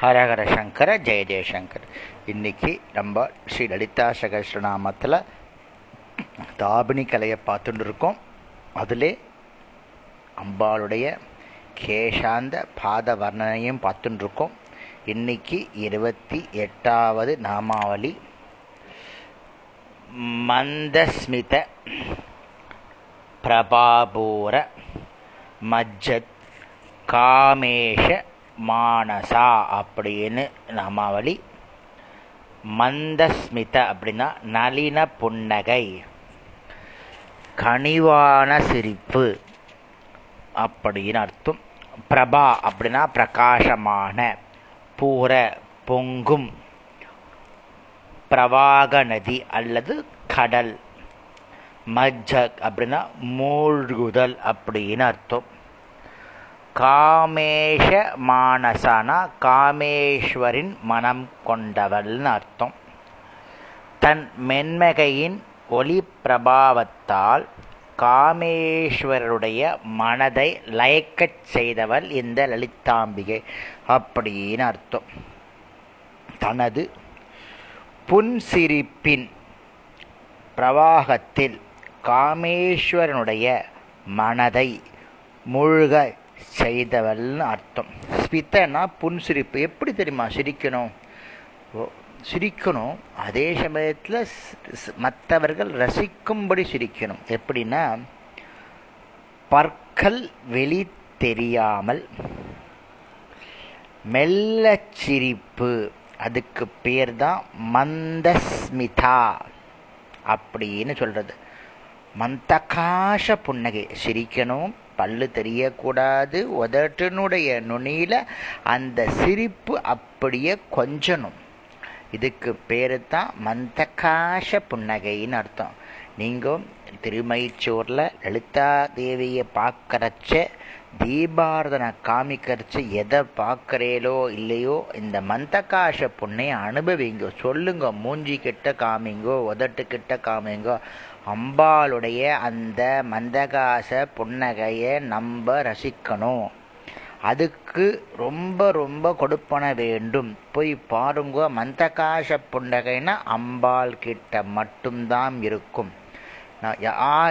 ஹரஹர சங்கர ஜெய ஜெயசங்கர் இன்னைக்கு நம்ம ஸ்ரீ லலிதா சகஸ்ரநாமத்தில் தாபினி கலையை பார்த்துட்டு இருக்கோம். அதிலே அம்பாளுடைய கேசாந்த பாத வர்ணனையும் பார்த்துட்டு இருக்கோம். இன்னைக்கு இருபத்தி எட்டாவது நாமாவளி. மந்தஸ்மித பிரபாபூர மஜ்ஜத் காமேஷ மானசா அப்படின்னு நாமாவளி. மந்தஸ்மித அப்படின்னா நளின புன்னகை. கனிவான சிரிப்பு அப்படின்னு அர்த்தம். பிரபா அப்படின்னா பிரகாசமான பூர பொங்கும். பிரவாக நதி அல்லது கடல். மஜ்ஜக் அப்படின்னா மூழ்குதல் அப்படின்னு அர்த்தம். காமேஷ மானசனா காமேஸ்வரின் மனம் கொண்டவள்னு அர்த்தம். தன் மென்மகையின் ஒளி பிரபாவத்தால் காமேஸ்வரருடைய மனதை லயக்கச் செய்தவள் இந்த லலிதாம்பிகை அப்படின்னு அர்த்தம். தனது புன்சிரிப்பின் பிரவாகத்தில் காமேஸ்வரனுடைய மனதை மூழ்க செய்தவள்னு அர்த்தம். ஸ்மித்தனா புன்சிரிப்பு. எப்படி தெரியுமா சிரிக்கணும்? சிரிக்கணும். அதே சமயத்தில் மற்றவர்கள் ரசிக்கும்படி சிரிக்கணும். எப்படின்னா பற்கள் வெளி தெரியாமல் மெல்ல சிரிப்பு. அதுக்கு பேர் தான் மந்தஸ்மிதா அப்படின்னு சொல்றது. மந்தகாஷ புன்னகை. சிரிக்கணும் பல்லு தெரியக்கூடாது. உதட்டினுடைய நுனியில அந்த சிரிப்பு அப்படியே கொஞ்சணும். இதுக்கு பேரு தான் மந்தகாச புன்னகைன்னு அர்த்தம். நீங்கள் திருமைச்சூர்ல லலிதா தேவியை பார்க்கறச்ச தீபாரதனை காமிக்கிறச்சு எதை பார்க்குறேலோ இல்லையோ இந்த மந்தகாச புண்ணையை அனுபவிங்க சொல்லுங்க மூஞ்சிக்கிட்ட காமிங்கோ உதட்டு கிட்ட காமிங்கோ அம்பாளுடைய அந்த மந்தகாச புன்னகையை நம்ம ரசிக்கணும். அதுக்கு ரொம்ப ரொம்ப கொடுப்பன வேண்டும். போய் பாருங்க மந்தகாச புன்னகைன்னா அம்பாள் கிட்ட மட்டும்தான் இருக்கும்.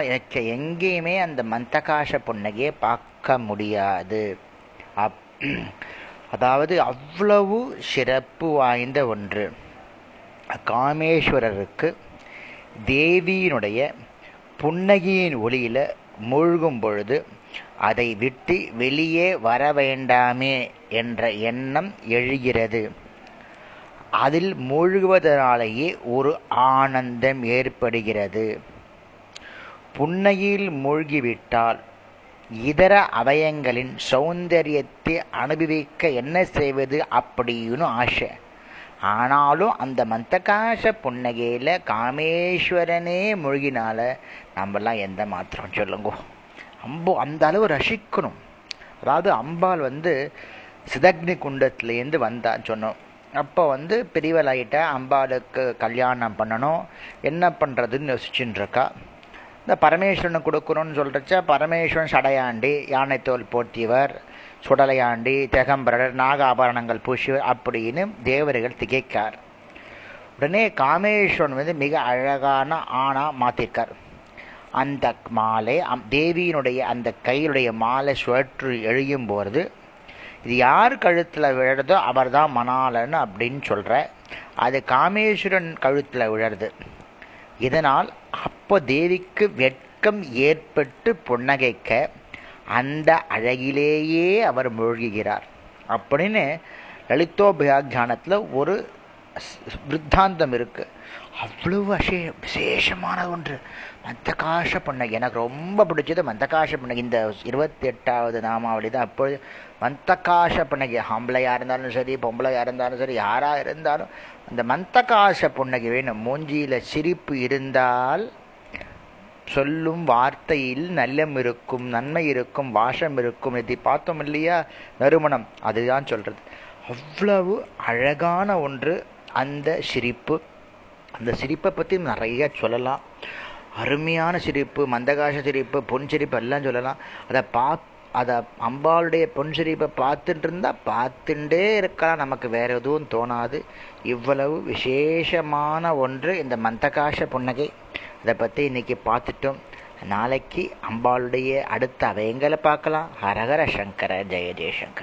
எனக்கு எங்கேயுமே அந்த மந்தகாச புன்னகையை பார்க்க முடியாது. அப் அதாவது அவ்வளவு சிறப்பு வாய்ந்த ஒன்று. காமேஸ்வரருக்கு தேவியினுடைய புன்னகையின் ஒளியில மூழ்கும் பொழுது அதை விட்டு வெளியே வர வேண்டாமே என்ற எண்ணம் எழுகிறது. அதில் மூழ்குவதனாலேயே ஒரு ஆனந்தம் ஏற்படுகிறது. புன்னகையில் மூழ்கிவிட்டால் இதர அவயங்களின் சௌந்தரியத்தை அனுபவிக்க என்ன செய்வது அப்படின்னு ஆசை. ஆனாலும் அந்த மந்தகாச புன்னகையில் காமேஸ்வரனே மூழ்கினால நம்மலாம் எந்த மாத்திரம் சொல்லுங்கோ. அம்போ அந்த அளவு ரசிக்கணும். அதாவது அம்பாள் வந்து சிதக்னி குண்டத்துலேருந்து வந்தான்னு சொன்னோம் அப்போ வந்து பிரிவலாயிட்ட அம்பாளுக்கு கல்யாணம் பண்ணணும். என்ன பண்ணுறதுன்னு யோசிச்சுட்டு இருக்கா இந்த பரமேஸ்வரனை கொடுக்கணும்னு சொல்கிறச்ச பரமேஸ்வரன் சடையாண்டி யானைத்தோல் போட்டியவர் சுடலையாண்டி திகம்பரர் நாகாபரணங்கள் பூசியவர் அப்படின்னு தேவர்கள் திகைக்கார். உடனே காமேஸ்வரன் வந்து மிக அழகான ஆணா மாத்திருக்கார். அந்த மாலை தேவியினுடைய அந்த கையினுடைய மாலை சுழற்று எழுயும் போது இது யார் கழுத்தில் விழுறதோ அவர் தான் மணாலன் அப்படின்னு சொல்கிற அது காமேஸ்வரன் கழுத்தில் விழருது இதனால் அப்போ தேவிக்கு வெட்கம் ஏற்பட்டு புன்னகைக்க அந்த அழகிலேயே அவர் மூழ்குகிறார். அப்படின்னு லலிதோபியாக்கியானத்தில் ஒரு விருத்தாந்தம் இருக்கு. அவ்வளவு அசே விசேஷமான ஒன்று. மந்தகாச புன்னகை. எனக்கு ரொம்ப பிடிச்சது மந்தகாச புன்னகை. இந்த இருபத்தி எட்டாவது நாமாவளி தான் அப்பொழுது மந்தகாச புன்னகை. ஆம்பளையாக இருந்தாலும் சரி பொம்பளையாக இருந்தாலும் சரி யாராக இருந்தாலும் அந்த மந்தகாச புன்னகை வேணும். மூஞ்சியில் சிரிப்பு இருந்தால் சொல்லும் வார்த்தையில் நல்லம் இருக்கும் நன்மை இருக்கும் வாசம் இருக்கும் இதை பார்த்தோம் இல்லையா? நறுமணம். அதுதான் சொல்றது. அவ்வளவு அழகான ஒன்று அந்த சிரிப்பு. அந்த சிரிப்பை பற்றி நிறைய சொல்லலாம். அருமையான சிரிப்பு மந்தகாச சிரிப்பு பொன் சிரிப்பு எல்லாம் சொல்லலாம். அதை பார்த்து அதை அம்பாளுடைய பொன்சிரிப்பை பார்த்துட்டு இருந்தால் பார்த்துட்டே இருக்கலாம். நமக்கு வேற எதுவும் தோணாது. இவ்வளவு விசேஷமான ஒன்று இந்த மந்தகாச புன்னகை. அதை பற்றி இன்றைக்கி பார்த்துட்டோம். நாளைக்கு அம்பாளுடைய அடுத்த அவயங்களை பார்க்கலாம். ஹரஹர சங்கர ஜெய ஜெயசங்கர்.